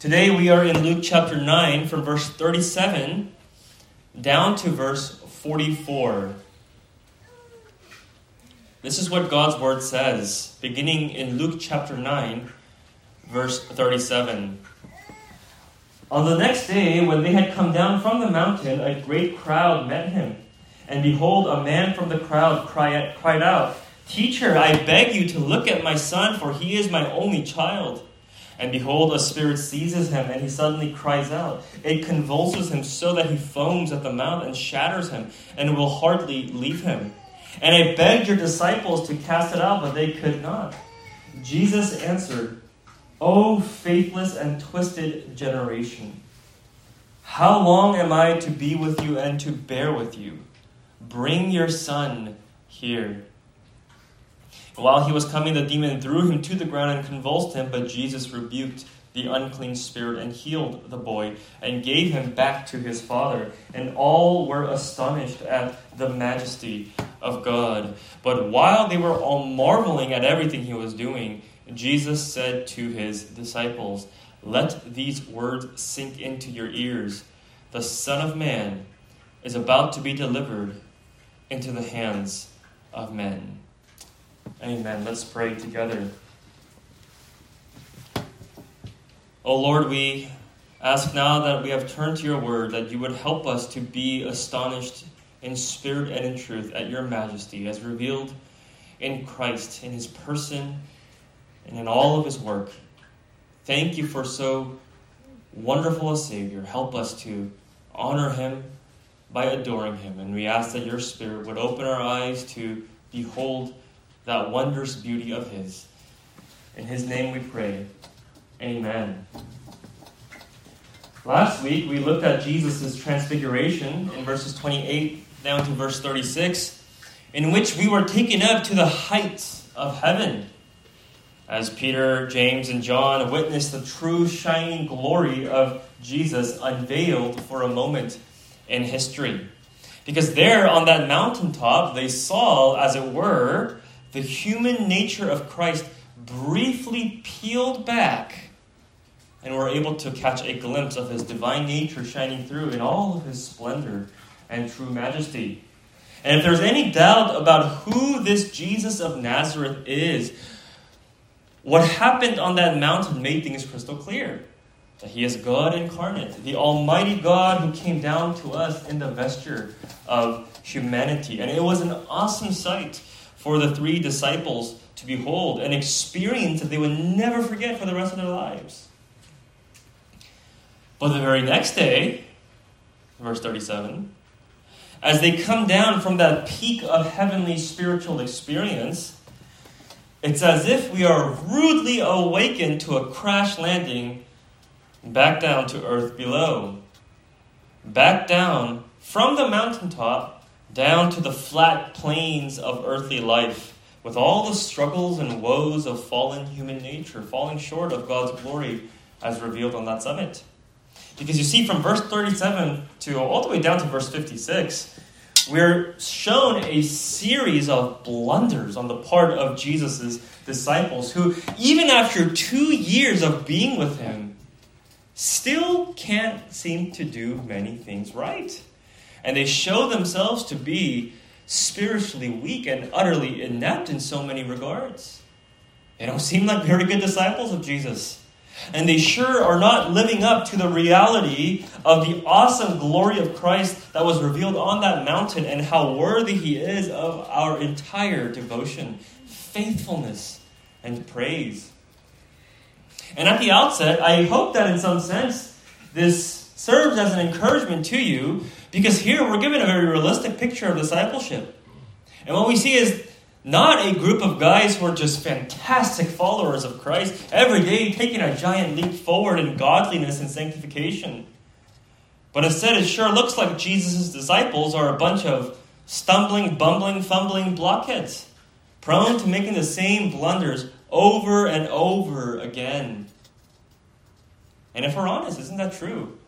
Today we are in Luke chapter 9 from verse 37 down to verse 44. This is what God's word says, beginning in Luke chapter 9, verse 37. On the next day, when they had come down from the mountain, a great crowd met him. And behold, a man from the crowd cried, out, Teacher, I beg you to look at my son, for he is my only child. And behold, a spirit seizes him, and he suddenly cries out. It convulses him so that he foams at the mouth and shatters him, and will hardly leave him. And I begged your disciples to cast it out, but they could not. Jesus answered, O faithless and twisted generation, how long am I to be with you and to bear with you? Bring your son here. While he was coming, the demon threw him to the ground and convulsed him, but Jesus rebuked the unclean spirit and healed the boy and gave him back to his father. And all were astonished at the majesty of God. But while they were all marveling at everything he was doing, Jesus said to his disciples, Let these words sink into your ears. The Son of Man is about to be delivered into the hands of men. Amen. Let's pray together. O oh Lord, we ask now that we have turned to your word, that you would help us to be astonished in spirit and in truth at your majesty, as revealed in Christ, in his person, and in all of his work. Thank you for so wonderful a Savior. Help us to honor him by adoring him. And we ask that your Spirit would open our eyes to behold that wondrous beauty of his. In his name we pray. Amen. Last week we looked at Jesus' transfiguration in verses 28 down to verse 36, in which we were taken up to the heights of heaven. As Peter, James, and John witnessed the true shining glory of Jesus unveiled for a moment in history. Because there on that mountaintop, they saw, as it were, the human nature of Christ briefly peeled back and were able to catch a glimpse of his divine nature shining through in all of his splendor and true majesty. And if there's any doubt about who this Jesus of Nazareth is, what happened on that mountain made things crystal clear. That he is God incarnate, the Almighty God who came down to us in the vesture of humanity. And it was an awesome sight for the three disciples to behold, an experience that they would never forget for the rest of their lives. But the very next day, verse 37, as they come down from that peak of heavenly spiritual experience, it's as if we are rudely awakened to a crash landing back down to earth below. Back down from the mountaintop down to the flat plains of earthly life with all the struggles and woes of fallen human nature, falling short of God's glory as revealed on that summit. Because you see, from verse 37 to all the way down to verse 56, we're shown a series of blunders on the part of Jesus' disciples who, even after two years of being with him, still can't seem to do many things right. And they show themselves to be spiritually weak and utterly inept in so many regards. They don't seem like very good disciples of Jesus. And they sure are not living up to the reality of the awesome glory of Christ that was revealed on that mountain and how worthy he is of our entire devotion, faithfulness, and praise. And at the outset, I hope that in some sense this serves as an encouragement to you because here we're given a very realistic picture of discipleship. And what we see is not a group of guys who are just fantastic followers of Christ, every day taking a giant leap forward in godliness and sanctification. But instead, it sure looks like Jesus' disciples are a bunch of stumbling, bumbling, fumbling blockheads, prone to making the same blunders over and over again. And if we're honest, isn't that true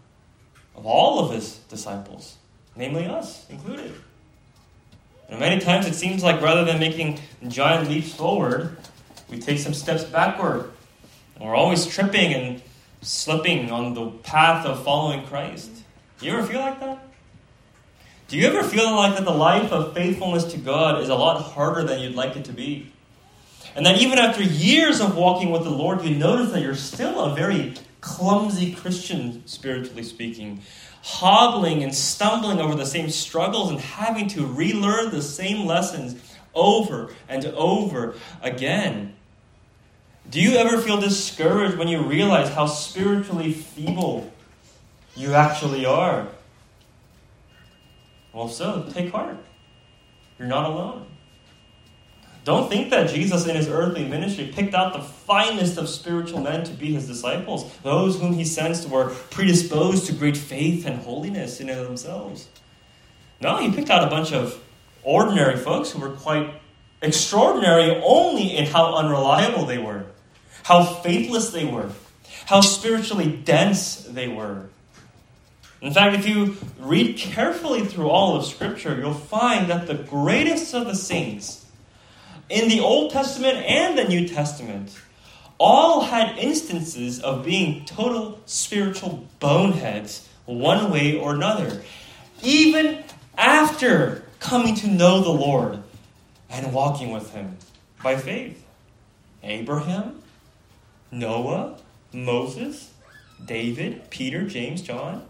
of all of his disciples, namely us included? And many times it seems like rather than making giant leaps forward, we take some steps backward. And we're always tripping and slipping on the path of following Christ? Do you ever feel like that? Do you ever feel like that the life of faithfulness to God is a lot harder than you'd like it to be? And that even after years of walking with the Lord, you notice that you're still a very clumsy Christian, spiritually speaking, hobbling and stumbling over the same struggles and having to relearn the same lessons over and over again. Do you ever feel discouraged when you realize how spiritually feeble you actually are? Well, so take heart. You're not alone. Don't think that Jesus in his earthly ministry picked out the finest of spiritual men to be his disciples, those whom he sensed were predisposed to great faith and holiness in themselves. No, he picked out a bunch of ordinary folks who were quite extraordinary only in how unreliable they were, how faithless they were, how spiritually dense they were. In fact, if you read carefully through all of Scripture, you'll find that the greatest of the saints in the Old Testament and the New Testament all had instances of being total spiritual boneheads one way or another, even after coming to know the Lord and walking with Him by faith. Abraham, Noah, Moses, David, Peter, James, John.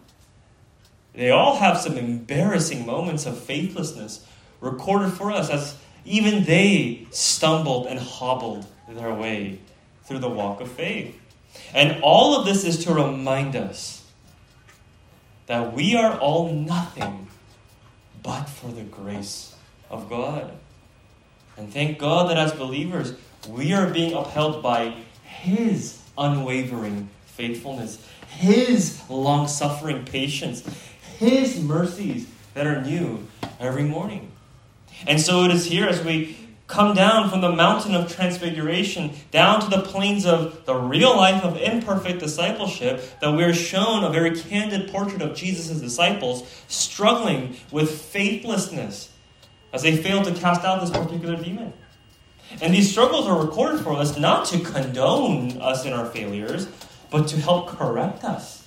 They all have some embarrassing moments of faithlessness recorded for us as even they stumbled and hobbled their way through the walk of faith. And all of this is to remind us that we are all nothing but for the grace of God. And thank God that as believers, we are being upheld by His unwavering faithfulness, His long suffering patience, His mercies that are new every morning. And so it is here as we come down from the mountain of transfiguration down to the plains of the real life of imperfect discipleship that we're shown a very candid portrait of Jesus' disciples struggling with faithlessness as they failed to cast out this particular demon. And these struggles are recorded for us not to condone us in our failures, but to help correct us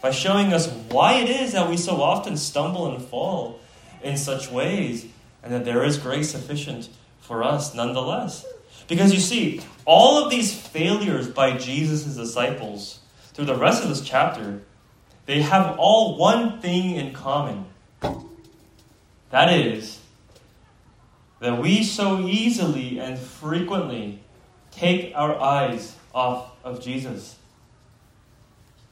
by showing us why it is that we so often stumble and fall in such ways, and that there is grace sufficient for us nonetheless. Because you see, all of these failures by Jesus' disciples through the rest of this chapter, they have all one thing in common. That is, that we so easily and frequently take our eyes off of Jesus.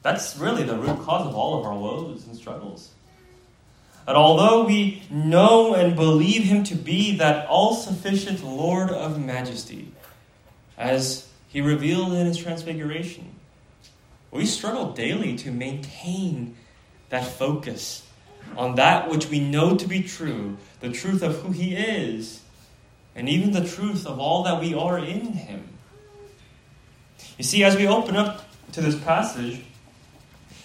That's really the root cause of all of our woes and struggles. That although we know and believe him to be that all sufficient Lord of majesty, as he revealed in his transfiguration, we struggle daily to maintain that focus on that which we know to be true, the truth of who He is, and even the truth of all that we are in Him. You see, as we open up to this passage,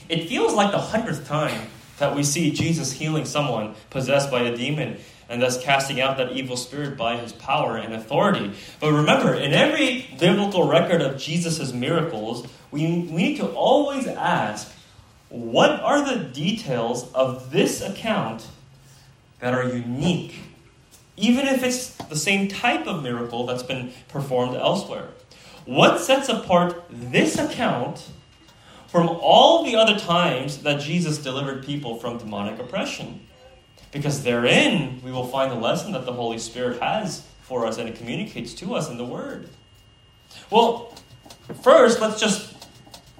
it feels like the hundredth time that we see Jesus healing someone possessed by a demon and thus casting out that evil spirit by his power and authority. But remember, in every biblical record of Jesus' miracles, we, we need to always ask what are the details of this account that are unique, even if it's the same type of miracle that's been performed elsewhere? What sets apart this account from all the other times that Jesus delivered people from demonic oppression? Because therein we will find the lesson that the Holy Spirit has for us and it communicates to us in the Word. Well, first, let's just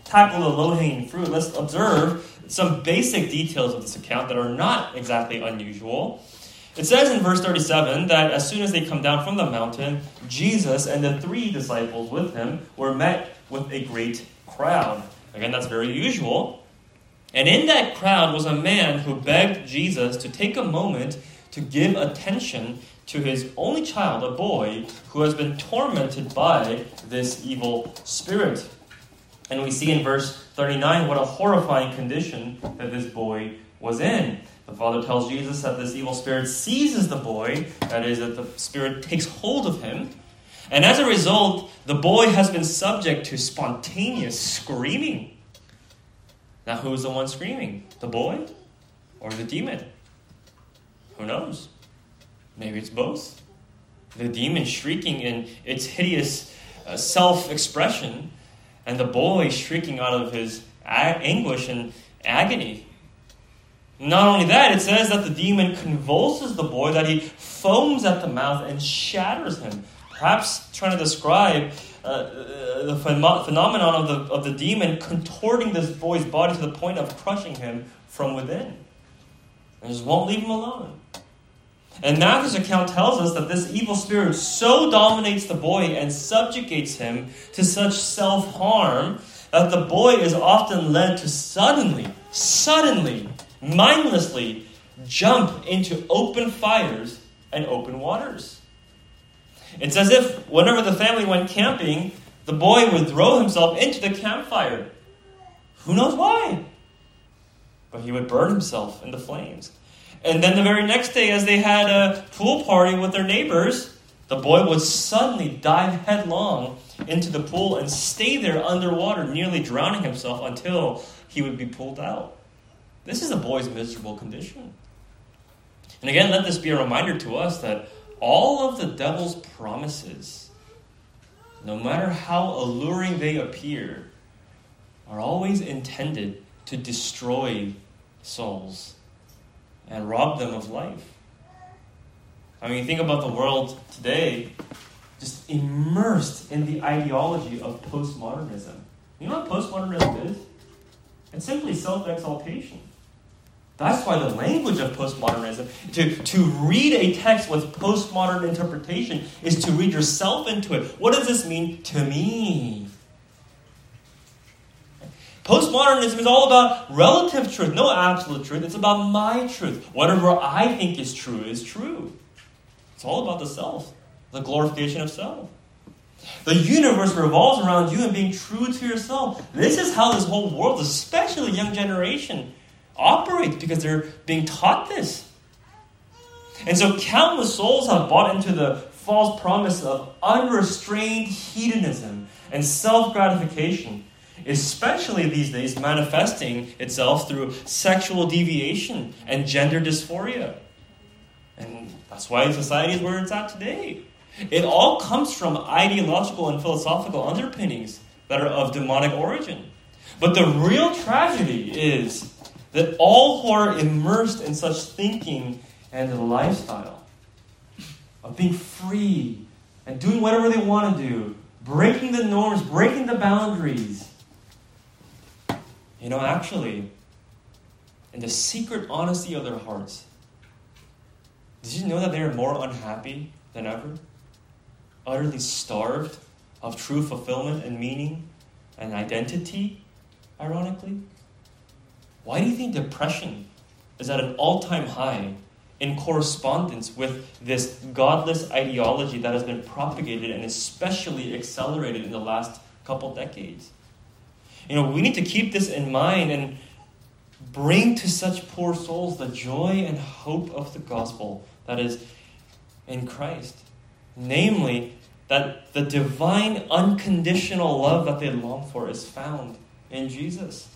tackle the low hanging fruit, let's observe some basic details of this account that are not exactly unusual. It says in verse 37 that as soon as they come down from the mountain, Jesus and the three disciples with him were met with a great crowd. Again, that's very usual. And in that crowd was a man who begged Jesus to take a moment to give attention to his only child, a boy, who has been tormented by this evil spirit. And we see in verse 39 what a horrifying condition that this boy was in. The father tells Jesus that this evil spirit seizes the boy, that is, that the spirit takes hold of him. And as a result, the boy has been subject to spontaneous screaming. Now, who is the one screaming? The boy or the demon? Who knows? Maybe it's both. The demon shrieking in its hideous uh, self expression, and the boy shrieking out of his anguish and agony. Not only that, it says that the demon convulses the boy, that he foams at the mouth and shatters him. Perhaps trying to describe uh, uh the ph- phenomenon of the, of the demon contorting this boy's body to the point of crushing him from within. And just won't leave him alone. And Matthew's account tells us that this evil spirit so dominates the boy and subjugates him to such self harm that the boy is often led to suddenly, suddenly, mindlessly jump into open fires and open waters. It's as if whenever the family went camping, the boy would throw himself into the campfire. Who knows why? But he would burn himself in the flames. And then the very next day, as they had a pool party with their neighbors, the boy would suddenly dive headlong into the pool and stay there underwater, nearly drowning himself until he would be pulled out. This is a boy's miserable condition. And again, let this be a reminder to us that all of the devil's promises, no matter how alluring they appear, are always intended to destroy souls and rob them of life. I mean, think about the world today, just immersed in the ideology of postmodernism. You know what postmodernism is? It's simply self exaltation. That's why the language of postmodernism, to, to read a text with postmodern interpretation, is to read yourself into it. What does this mean to me? Postmodernism is all about relative truth, no absolute truth. It's about my truth. Whatever I think is true is true. It's all about the self, the glorification of self. The universe revolves around you and being true to yourself. This is how this whole world, especially young generation, operates because they're being taught this. And so countless souls have bought into the false promise of unrestrained hedonism and self gratification especially these days manifesting itself through sexual deviation and gender dysphoria. And that's why society is where it's at today. It all comes from ideological and philosophical underpinnings that are of demonic origin. But the real tragedy is that all who are immersed in such thinking and lifestyle of being free and doing whatever they want to do, breaking the norms, breaking the boundaries, you know, actually, in the secret honesty of their hearts, did you know that they are more unhappy than ever? Utterly starved of true fulfillment and meaning and identity, ironically? Why do you think depression is at an all time high in correspondence with this godless ideology that has been propagated and especially accelerated in the last couple decades? You know, we need to keep this in mind and bring to such poor souls the joy and hope of the gospel that is in Christ. Namely, that the divine unconditional love that they long for is found in Jesus.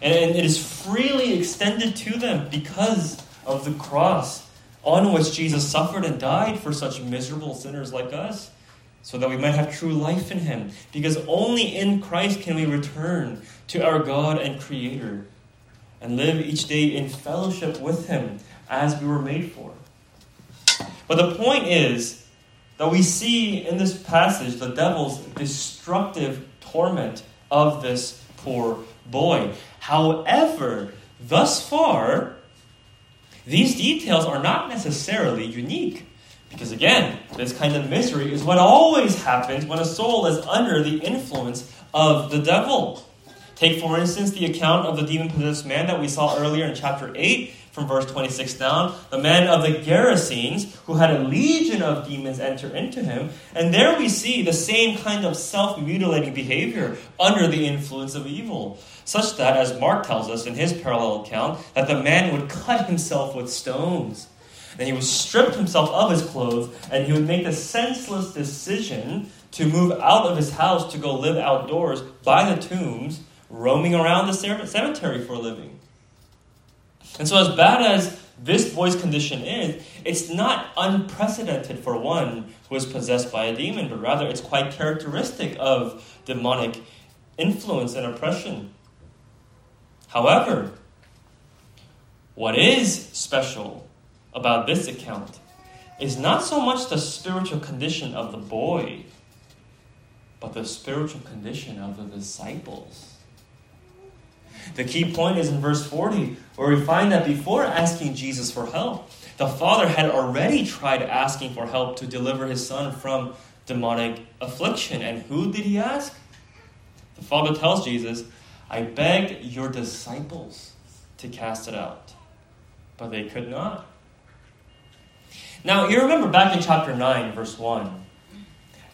And it is freely extended to them because of the cross on which Jesus suffered and died for such miserable sinners like us so that we might have true life in Him. Because only in Christ can we return to our God and Creator and live each day in fellowship with Him as we were made for. But the point is that we see in this passage the devil's destructive torment of this poor boy. However, thus far, these details are not necessarily unique. Because again, this kind of misery is what always happens when a soul is under the influence of the devil. Take, for instance, the account of the demon possessed man that we saw earlier in chapter 8, from verse 26 down. The man of the Gerasenes, who had a legion of demons enter into him. And there we see the same kind of self mutilating behavior under the influence of evil. Such that, as Mark tells us in his parallel account, that the man would cut himself with stones. Then he would strip himself of his clothes and he would make a senseless decision to move out of his house to go live outdoors by the tombs roaming around the cemetery for a living. And so, as bad as this boy's condition is, it's not unprecedented for one who is possessed by a demon, but rather it's quite characteristic of demonic influence and oppression. However, what is special about this account is not so much the spiritual condition of the boy, but the spiritual condition of the disciples. The key point is in verse 40, where we find that before asking Jesus for help, the father had already tried asking for help to deliver his son from demonic affliction. And who did he ask? The father tells Jesus, I begged your disciples to cast it out, but they could not. Now, you remember back in chapter 9, verse 1,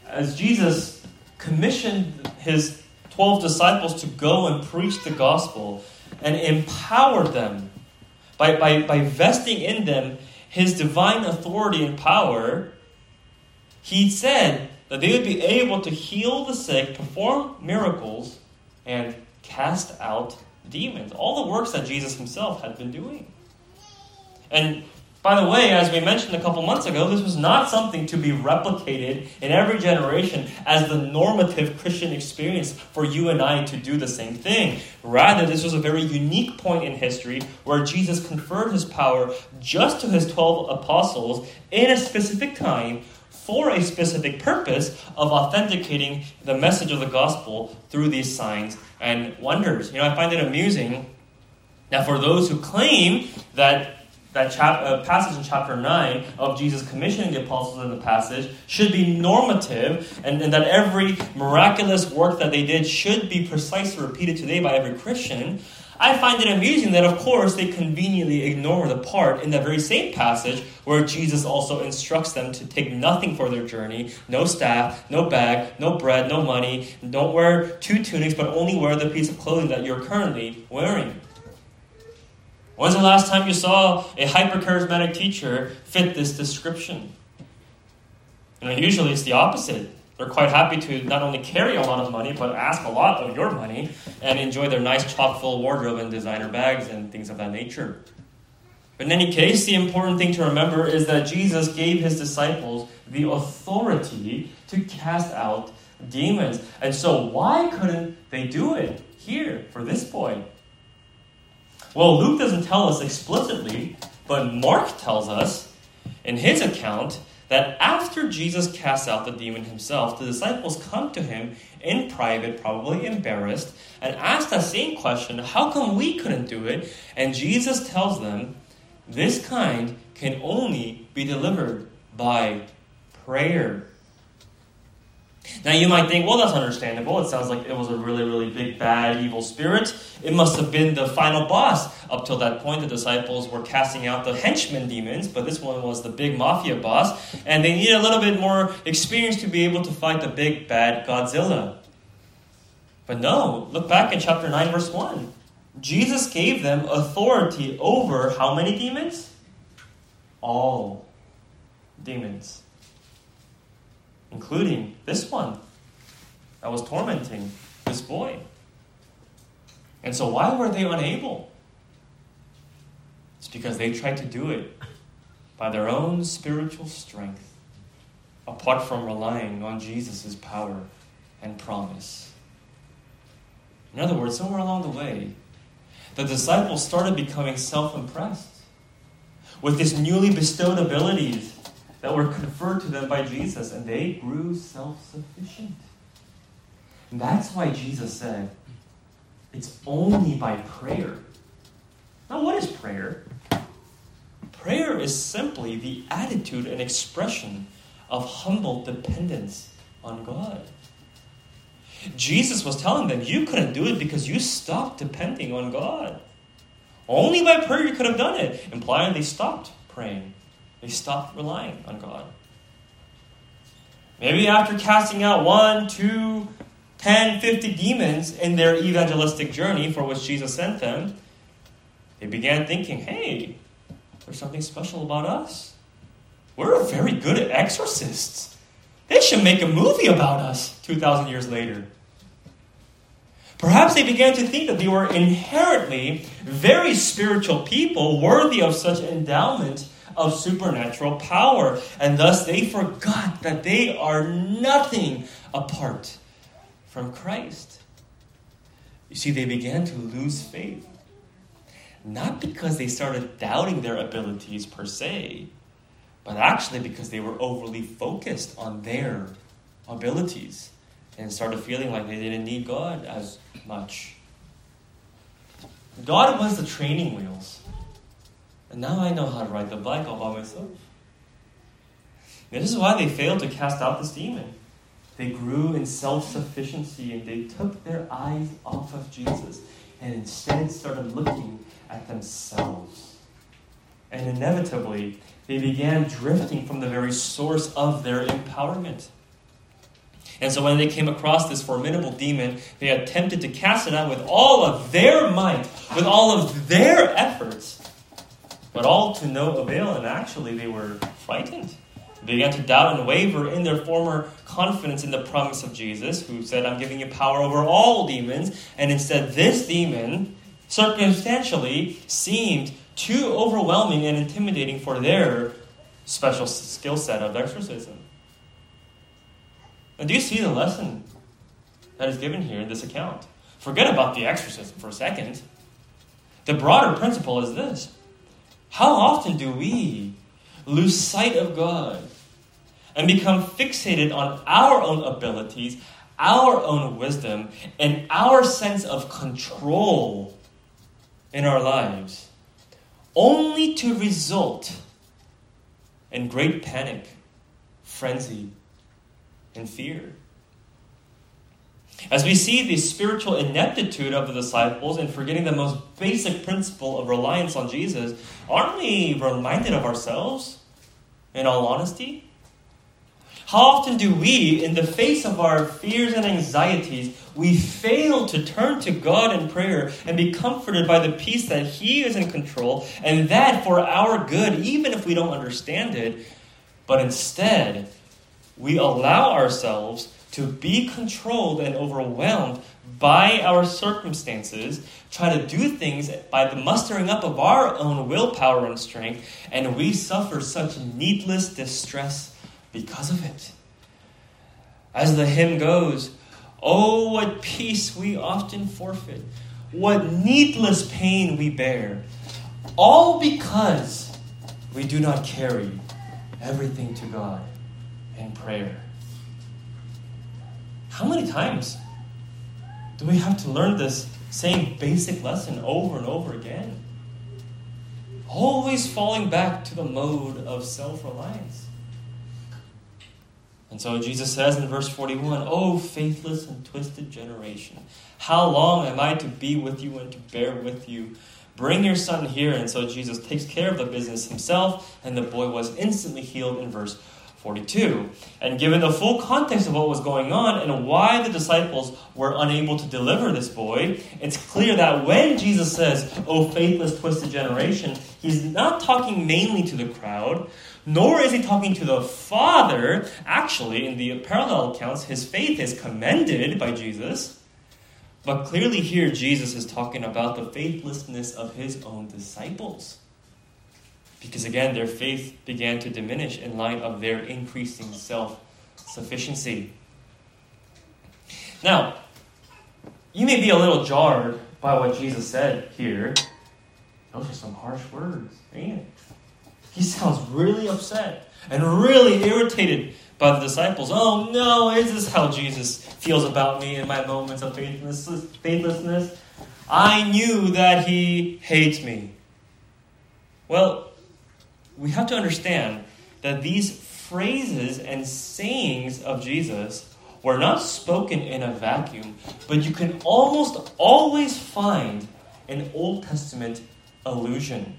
as Jesus commissioned his 12 disciples to go and preach the gospel and empower them by, by, by vesting in them his divine authority and power, he said that they would be able to heal the sick, perform miracles, and cast out demons. All the works that Jesus himself had been doing. And by the way, as we mentioned a couple months ago, this was not something to be replicated in every generation as the normative Christian experience for you and I to do the same thing. Rather, this was a very unique point in history where Jesus conferred his power just to his 12 apostles in a specific time for a specific purpose of authenticating the message of the gospel through these signs and wonders. You know, I find it amusing that for those who claim that that chap- uh, passage in chapter 9 of Jesus commissioning the apostles in the passage should be normative, and, and that every miraculous work that they did should be precisely repeated today by every Christian. I find it amusing that, of course, they conveniently ignore the part in that very same passage where Jesus also instructs them to take nothing for their journey no staff, no bag, no bread, no money, don't wear two tunics, but only wear the piece of clothing that you're currently wearing. When's the last time you saw a hyper charismatic teacher fit this description? You know, usually it's the opposite. They're quite happy to not only carry a lot of money, but ask a lot of your money and enjoy their nice chock full wardrobe and designer bags and things of that nature. But in any case, the important thing to remember is that Jesus gave his disciples the authority to cast out demons. And so, why couldn't they do it here for this boy? Well, Luke doesn't tell us explicitly, but Mark tells us in his account that after Jesus casts out the demon himself, the disciples come to him in private, probably embarrassed, and ask that same question How come we couldn't do it? And Jesus tells them, This kind can only be delivered by prayer. Now you might think, well, that's understandable. It sounds like it was a really, really big, bad, evil spirit. It must have been the final boss. Up till that point, the disciples were casting out the henchmen demons, but this one was the big mafia boss, and they needed a little bit more experience to be able to fight the big, bad Godzilla. But no, look back in chapter 9, verse 1. Jesus gave them authority over how many demons? All demons including this one that was tormenting this boy. And so, why were they unable? It's because they tried to do it by their own spiritual strength, apart from relying on Jesus' power and promise. In other words, somewhere along the way, the disciples started becoming self impressed with these newly bestowed abilities that were conferred to them by Jesus, and they grew self sufficient. And that's why Jesus said, it's only by prayer. Now, what is prayer? Prayer is simply the attitude and expression of humble dependence on God. Jesus was telling them, you couldn't do it because you stopped depending on God. Only by prayer you could have done it, implying they stopped praying. They stopped relying on God. Maybe after casting out one, two, ten, fifty demons in their evangelistic journey for which Jesus sent them, they began thinking, hey, there's something special about us. We're very good at exorcists. They should make a movie about us 2,000 years later. Perhaps they began to think that they were inherently very spiritual people, worthy of such endowment of supernatural power, and thus they forgot that they are nothing apart from Christ. You see, they began to lose faith. Not because they started doubting their abilities per se, but actually because they were overly focused on their abilities and started feeling like they didn't need God as much. God was the training wheels. And now I know how to ride the bike all by myself. This is why they failed to cast out this demon. They grew in self sufficiency and they took their eyes off of Jesus and instead started looking at themselves. And inevitably, they began drifting from the very source of their empowerment. And so when they came across this formidable demon, they attempted to cast it out with all of their might, with all of their efforts, but all to no avail, and actually they were frightened. They began to doubt and waver in their former confidence in the promise of Jesus, who said, I'm giving you power over all demons. And instead, this demon, circumstantially, seemed too overwhelming and intimidating for their special skill set of exorcism. And do you see the lesson that is given here in this account? Forget about the exorcism for a second. The broader principle is this How often do we lose sight of God and become fixated on our own abilities, our own wisdom, and our sense of control in our lives, only to result in great panic, frenzy, and fear. As we see the spiritual ineptitude of the disciples in forgetting the most basic principle of reliance on Jesus, aren't we reminded of ourselves, in all honesty? How often do we, in the face of our fears and anxieties, we fail to turn to God in prayer and be comforted by the peace that He is in control and that for our good, even if we don't understand it, but instead we allow ourselves to be controlled and overwhelmed by our circumstances, try to do things by the mustering up of our own willpower and strength, and we suffer such needless distress because of it. As the hymn goes, Oh, what peace we often forfeit, what needless pain we bear, all because we do not carry everything to God in prayer. How many times do we have to learn this same basic lesson over and over again? Always falling back to the mode of self reliance. And so Jesus says in verse 41 Oh, faithless and twisted generation, how long am I to be with you and to bear with you? Bring your son here. And so Jesus takes care of the business himself, and the boy was instantly healed in verse 42. And given the full context of what was going on and why the disciples were unable to deliver this boy, it's clear that when Jesus says, Oh, faithless, twisted generation, he's not talking mainly to the crowd, nor is he talking to the Father. Actually, in the parallel accounts, his faith is commended by Jesus. But clearly, here, Jesus is talking about the faithlessness of his own disciples because again, their faith began to diminish in light of their increasing self sufficiency. Now, you may be a little jarred by what Jesus said here. Those are some harsh words, it? He sounds really upset and really irritated by the disciples. Oh no, is this how Jesus feels about me in my moments of faithlessness? I knew that he hates me. Well, we have to understand that these phrases and sayings of Jesus were not spoken in a vacuum, but you can almost always find an Old Testament allusion.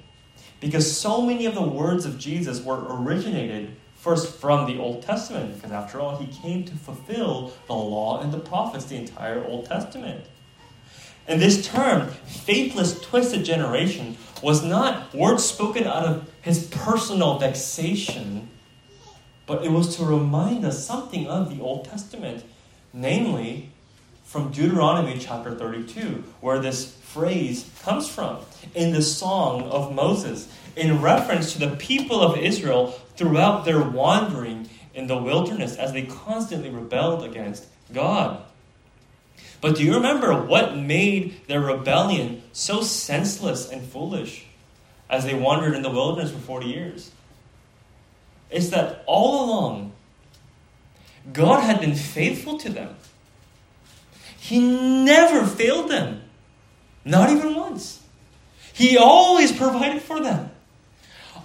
Because so many of the words of Jesus were originated first from the Old Testament, because after all, he came to fulfill the law and the prophets, the entire Old Testament. And this term, faithless, twisted generation, was not words spoken out of his personal vexation, but it was to remind us something of the Old Testament, namely from Deuteronomy chapter 32, where this phrase comes from in the Song of Moses, in reference to the people of Israel throughout their wandering in the wilderness as they constantly rebelled against God. But do you remember what made their rebellion so senseless and foolish as they wandered in the wilderness for 40 years? It's that all along, God had been faithful to them. He never failed them, not even once. He always provided for them.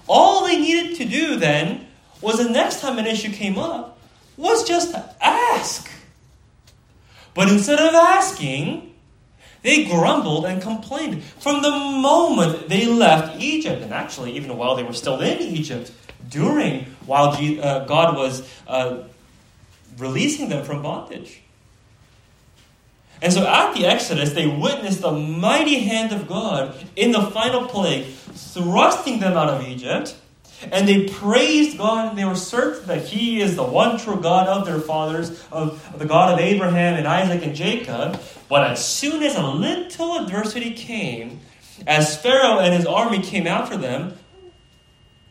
All they needed to do then was the next time an issue came up, was just to ask. But instead of asking, they grumbled and complained from the moment they left Egypt, and actually, even while they were still in Egypt, during while uh, God was uh, releasing them from bondage. And so at the Exodus, they witnessed the mighty hand of God in the final plague, thrusting them out of Egypt and they praised God and they were certain that He is the one true God of their fathers, of the God of Abraham and Isaac and Jacob. But as soon as a little adversity came, as Pharaoh and his army came after them,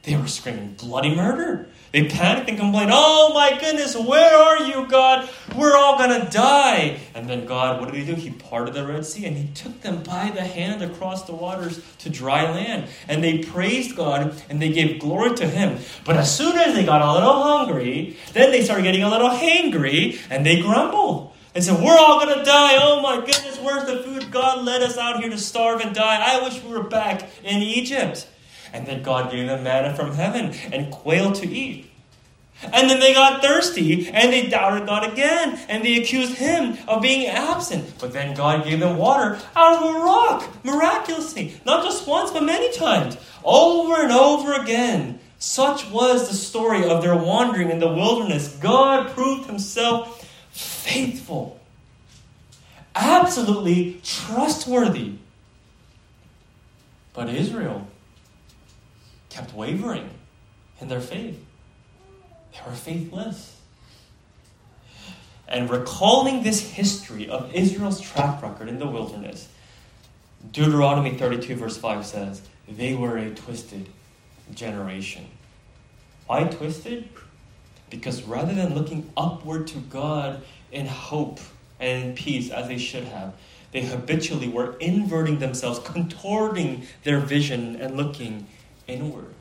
they were screaming bloody murder. They panicked and complained, Oh my goodness, where are you, God? We're all going to die. And then God, what did he do? He parted the Red Sea and he took them by the hand across the waters to dry land. And they praised God and they gave glory to him. But as soon as they got a little hungry, then they started getting a little hangry and they grumbled. And said, We're all going to die. Oh my goodness, where's the food? God led us out here to starve and die. I wish we were back in Egypt. And then God gave them manna from heaven and quail to eat. And then they got thirsty and they doubted God again and they accused him of being absent. But then God gave them water out of a rock miraculously, not just once, but many times, over and over again. Such was the story of their wandering in the wilderness. God proved himself faithful, absolutely trustworthy. But Israel kept wavering in their faith. They were faithless. And recalling this history of Israel's track record in the wilderness, Deuteronomy 32, verse 5 says, They were a twisted generation. Why twisted? Because rather than looking upward to God in hope and in peace as they should have, they habitually were inverting themselves, contorting their vision, and looking inward.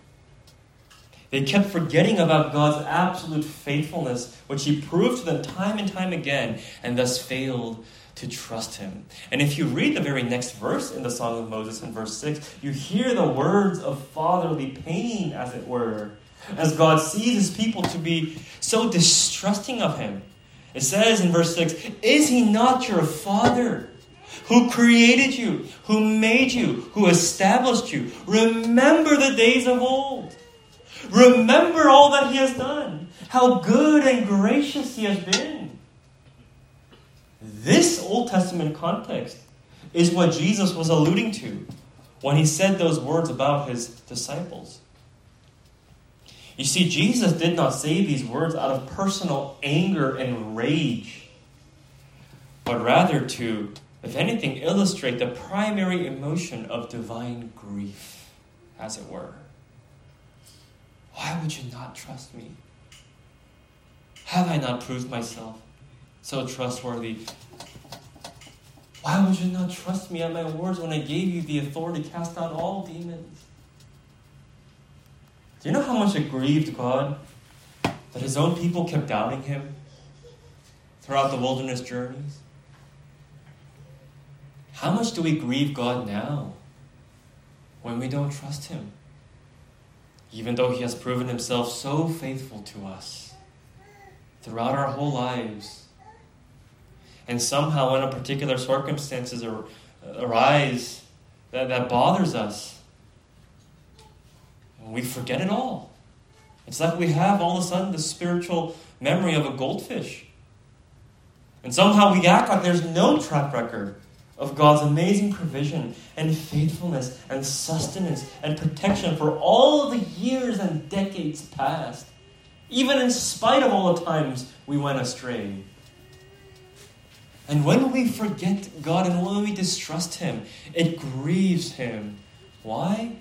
They kept forgetting about God's absolute faithfulness, which He proved to them time and time again, and thus failed to trust Him. And if you read the very next verse in the Song of Moses in verse 6, you hear the words of fatherly pain, as it were, as God sees His people to be so distrusting of Him. It says in verse 6 Is He not your Father? Who created you, who made you, who established you. Remember the days of old Remember all that He has done, how good and gracious He has been. This Old Testament context is what Jesus was alluding to when He said those words about His disciples. You see, Jesus did not say these words out of personal anger and rage, but rather to, if anything, illustrate the primary emotion of divine grief, as it were. Why would you not trust me? Have I not proved myself so trustworthy? Why would you not trust me at my words when I gave you the authority to cast out all demons? Do you know how much it grieved God that his own people kept doubting him throughout the wilderness journeys? How much do we grieve God now when we don't trust him? even though He has proven Himself so faithful to us throughout our whole lives. And somehow, when a particular circumstances arise that, that bothers us, we forget it all. It's like we have all of a sudden the spiritual memory of a goldfish. And somehow we act like there's no track record of God's amazing provision and faithfulness and sustenance and protection for all the years and decades past, even in spite of all the times we went astray. And when we forget God and when we distrust Him, it grieves Him. Why?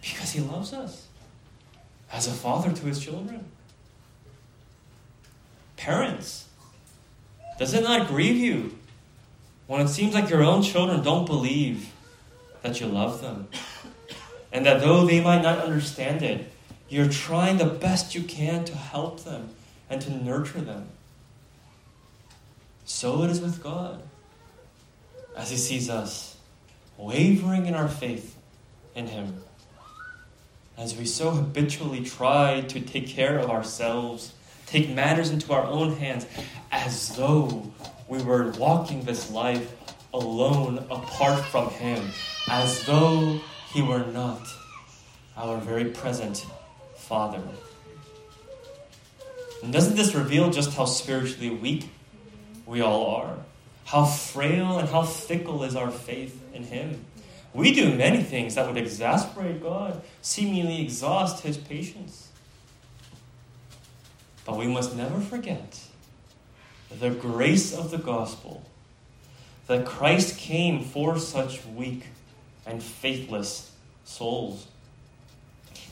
Because He loves us as a father to His children. Parents, does it not grieve you when it seems like your own children don't believe that you love them? And that though they might not understand it, you're trying the best you can to help them and to nurture them. So it is with God as He sees us wavering in our faith in Him. As we so habitually try to take care of ourselves, take matters into our own hands, as though we were walking this life alone apart from Him, as though He were not our very present Father. And doesn't this reveal just how spiritually weak we all are. How frail and how fickle is our faith in Him. We do many things that would exasperate God, seemingly exhaust His patience. But we must never forget the grace of the gospel that Christ came for such weak and faithless souls.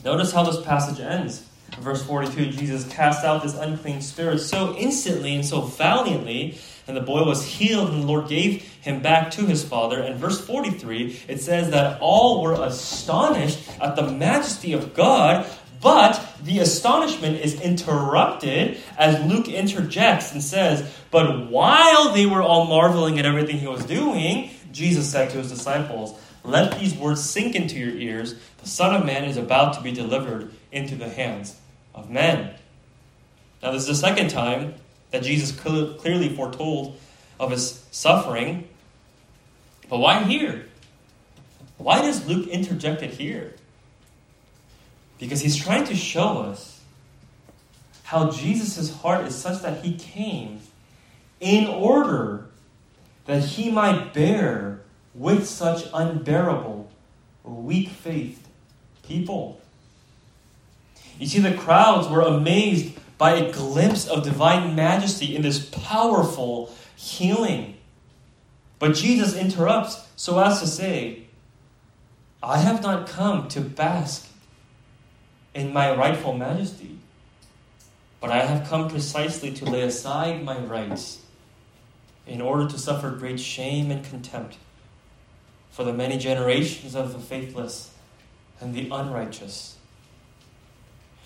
Notice how this passage ends. Verse 42 Jesus cast out this unclean spirit so instantly and so valiantly, and the boy was healed, and the Lord gave him back to his father. And verse 43, it says that all were astonished at the majesty of God, but the astonishment is interrupted as Luke interjects and says, But while they were all marveling at everything he was doing, Jesus said to his disciples, Let these words sink into your ears. The Son of Man is about to be delivered into the hands of men. Now, this is the second time that Jesus clearly foretold of his suffering. But why here? Why does Luke interject it here? Because he's trying to show us how Jesus' heart is such that he came in order that he might bear with such unbearable, weak faith people. You see, the crowds were amazed by a glimpse of divine majesty in this powerful healing. But Jesus interrupts so as to say, I have not come to bask in my rightful majesty, but I have come precisely to lay aside my rights in order to suffer great shame and contempt for the many generations of the faithless and the unrighteous.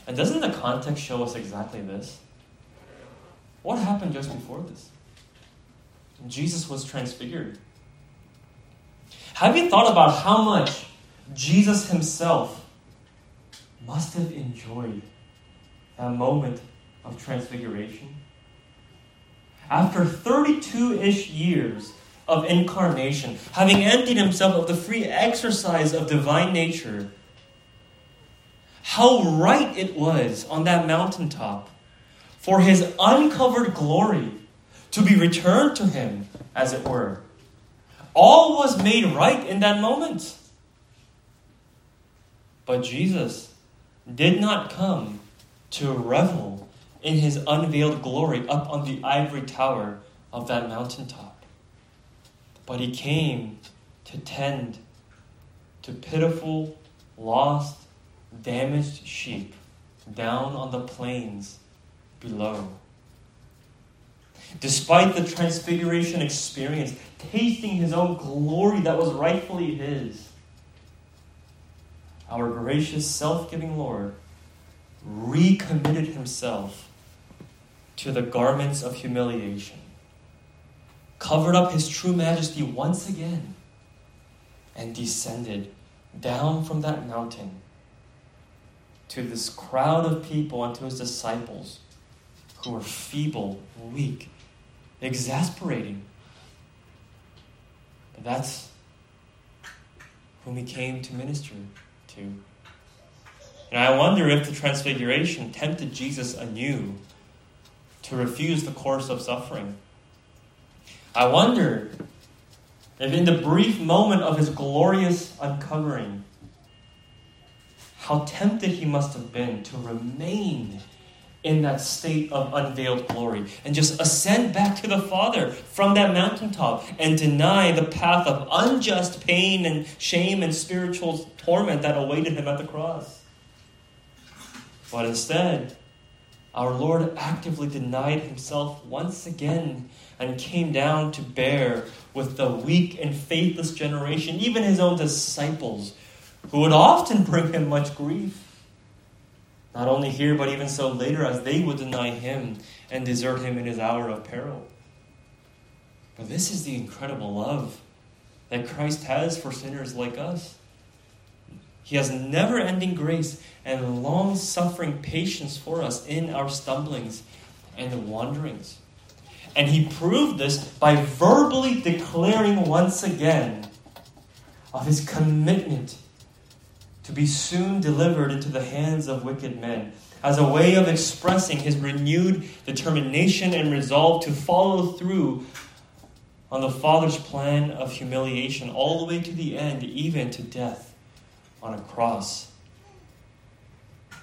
And doesn't the context show us exactly this? What happened just before this? Jesus was transfigured. Have you thought about how much Jesus himself must have enjoyed that moment of transfiguration? After 32 ish years of incarnation, having emptied himself of the free exercise of divine nature, how right it was on that mountaintop for his uncovered glory to be returned to him, as it were. All was made right in that moment. But Jesus did not come to revel in his unveiled glory up on the ivory tower of that mountaintop. But he came to tend to pitiful, lost, damaged sheep down on the plains below. Despite the transfiguration experience, tasting his own glory that was rightfully his, our gracious, self giving Lord recommitted himself to the garments of humiliation, covered up his true majesty once again, and descended down from that mountain to this crowd of people and to his disciples who were feeble, weak, exasperating. But that's whom he came to minister to. And I wonder if the transfiguration tempted Jesus anew to refuse the course of suffering. I wonder if in the brief moment of his glorious uncovering, how tempted he must have been to remain in that state of unveiled glory and just ascend back to the Father from that mountaintop and deny the path of unjust pain and shame and spiritual torment that awaited him at the cross. But instead, our Lord actively denied himself once again and came down to bear with the weak and faithless generation, even his own disciples, who would often bring him much grief. Not only here, but even so later, as they would deny him and desert him in his hour of peril. But this is the incredible love that Christ has for sinners like us. He has never ending grace and long suffering patience for us in our stumblings and wanderings. And he proved this by verbally declaring once again of his commitment to be soon delivered into the hands of wicked men, as a way of expressing his renewed determination and resolve to follow through on the Father's plan of humiliation all the way to the end, even to death on a cross.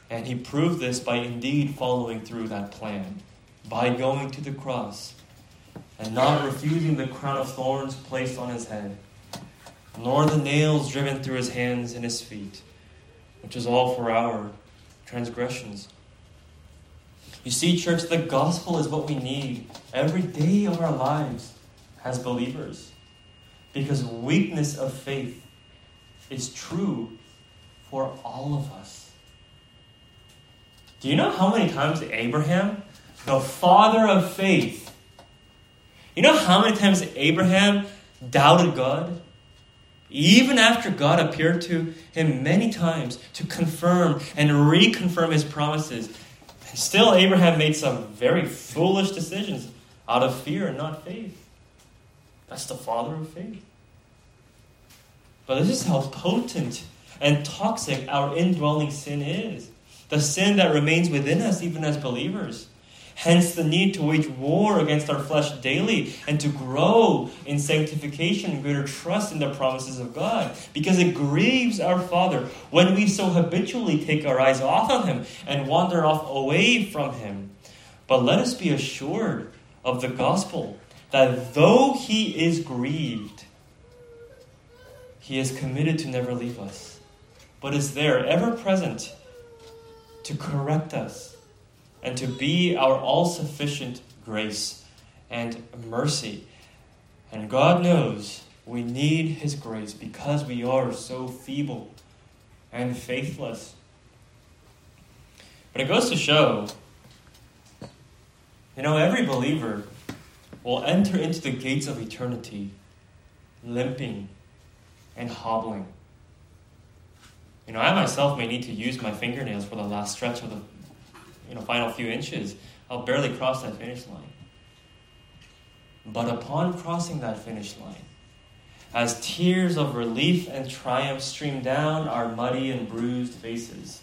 And he proved this by indeed following through that plan, by going to the cross and not refusing the crown of thorns placed on his head, nor the nails driven through his hands and his feet which is all for our transgressions. You see, church, the gospel is what we need every day of our lives as believers. Because weakness of faith is true for all of us. Do you know how many times Abraham, the father of faith, you know how many times Abraham doubted God? Even after God appeared to him many times to confirm and reconfirm his promises. Still, Abraham made some very foolish decisions out of fear and not faith. That's the father of faith. But this is how potent and toxic our indwelling sin is. The sin that remains within us, even as believers. Hence, the need to wage war against our flesh daily and to grow in sanctification and greater trust in the promises of God. Because it grieves our Father when we so habitually take our eyes off of Him and wander off away from Him. But let us be assured of the gospel that though He is grieved, He is committed to never leave us, but is there, ever present, to correct us and to be our all sufficient grace and mercy. And God knows we need His grace because we are so feeble and faithless. But it goes to show, you know, every believer will enter into the gates of eternity limping and hobbling. You know, I myself may need to use my fingernails for the last stretch of the you know, final few inches, I'll barely cross that finish line. But upon crossing that finish line, as tears of relief and triumph stream down our muddy and bruised faces,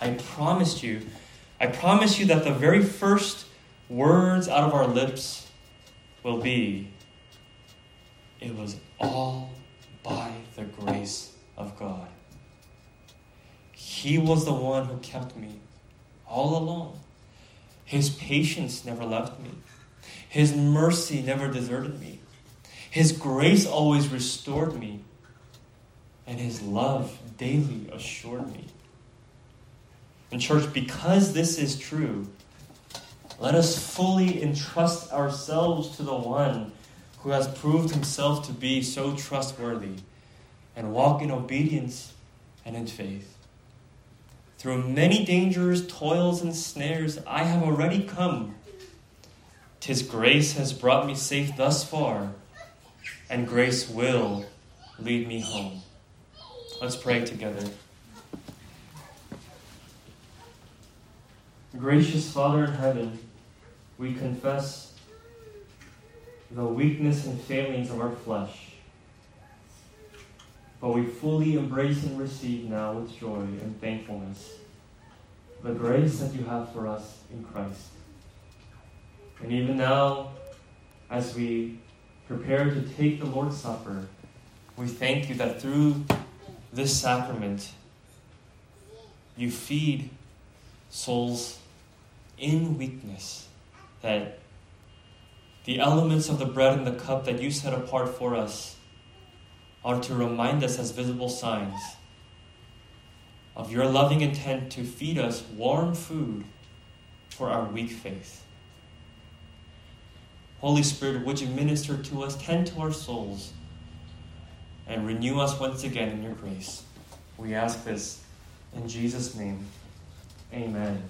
I promise you, I promise you that the very first words out of our lips will be, It was all by the grace of God. He was the one who kept me all along. His patience never left me. His mercy never deserted me. His grace always restored me. And His love daily assured me. And, church, because this is true, let us fully entrust ourselves to the one who has proved himself to be so trustworthy and walk in obedience and in faith. Through many dangers, toils, and snares, I have already come. Tis grace has brought me safe thus far, and grace will lead me home. Let's pray together. Gracious Father in heaven, we confess the weakness and failings of our flesh but we fully embrace and receive now with joy and thankfulness the grace that you have for us in Christ. And even now, as we prepare to take the Lord's Supper, we thank you that through this sacrament, you feed souls in weakness, that the elements of the bread and the cup that you set apart for us are to remind us as visible signs of your loving intent to feed us warm food for our weak faith. Holy Spirit, would you minister to us, tend to our souls, and renew us once again in your grace? We ask this in Jesus' name. Amen.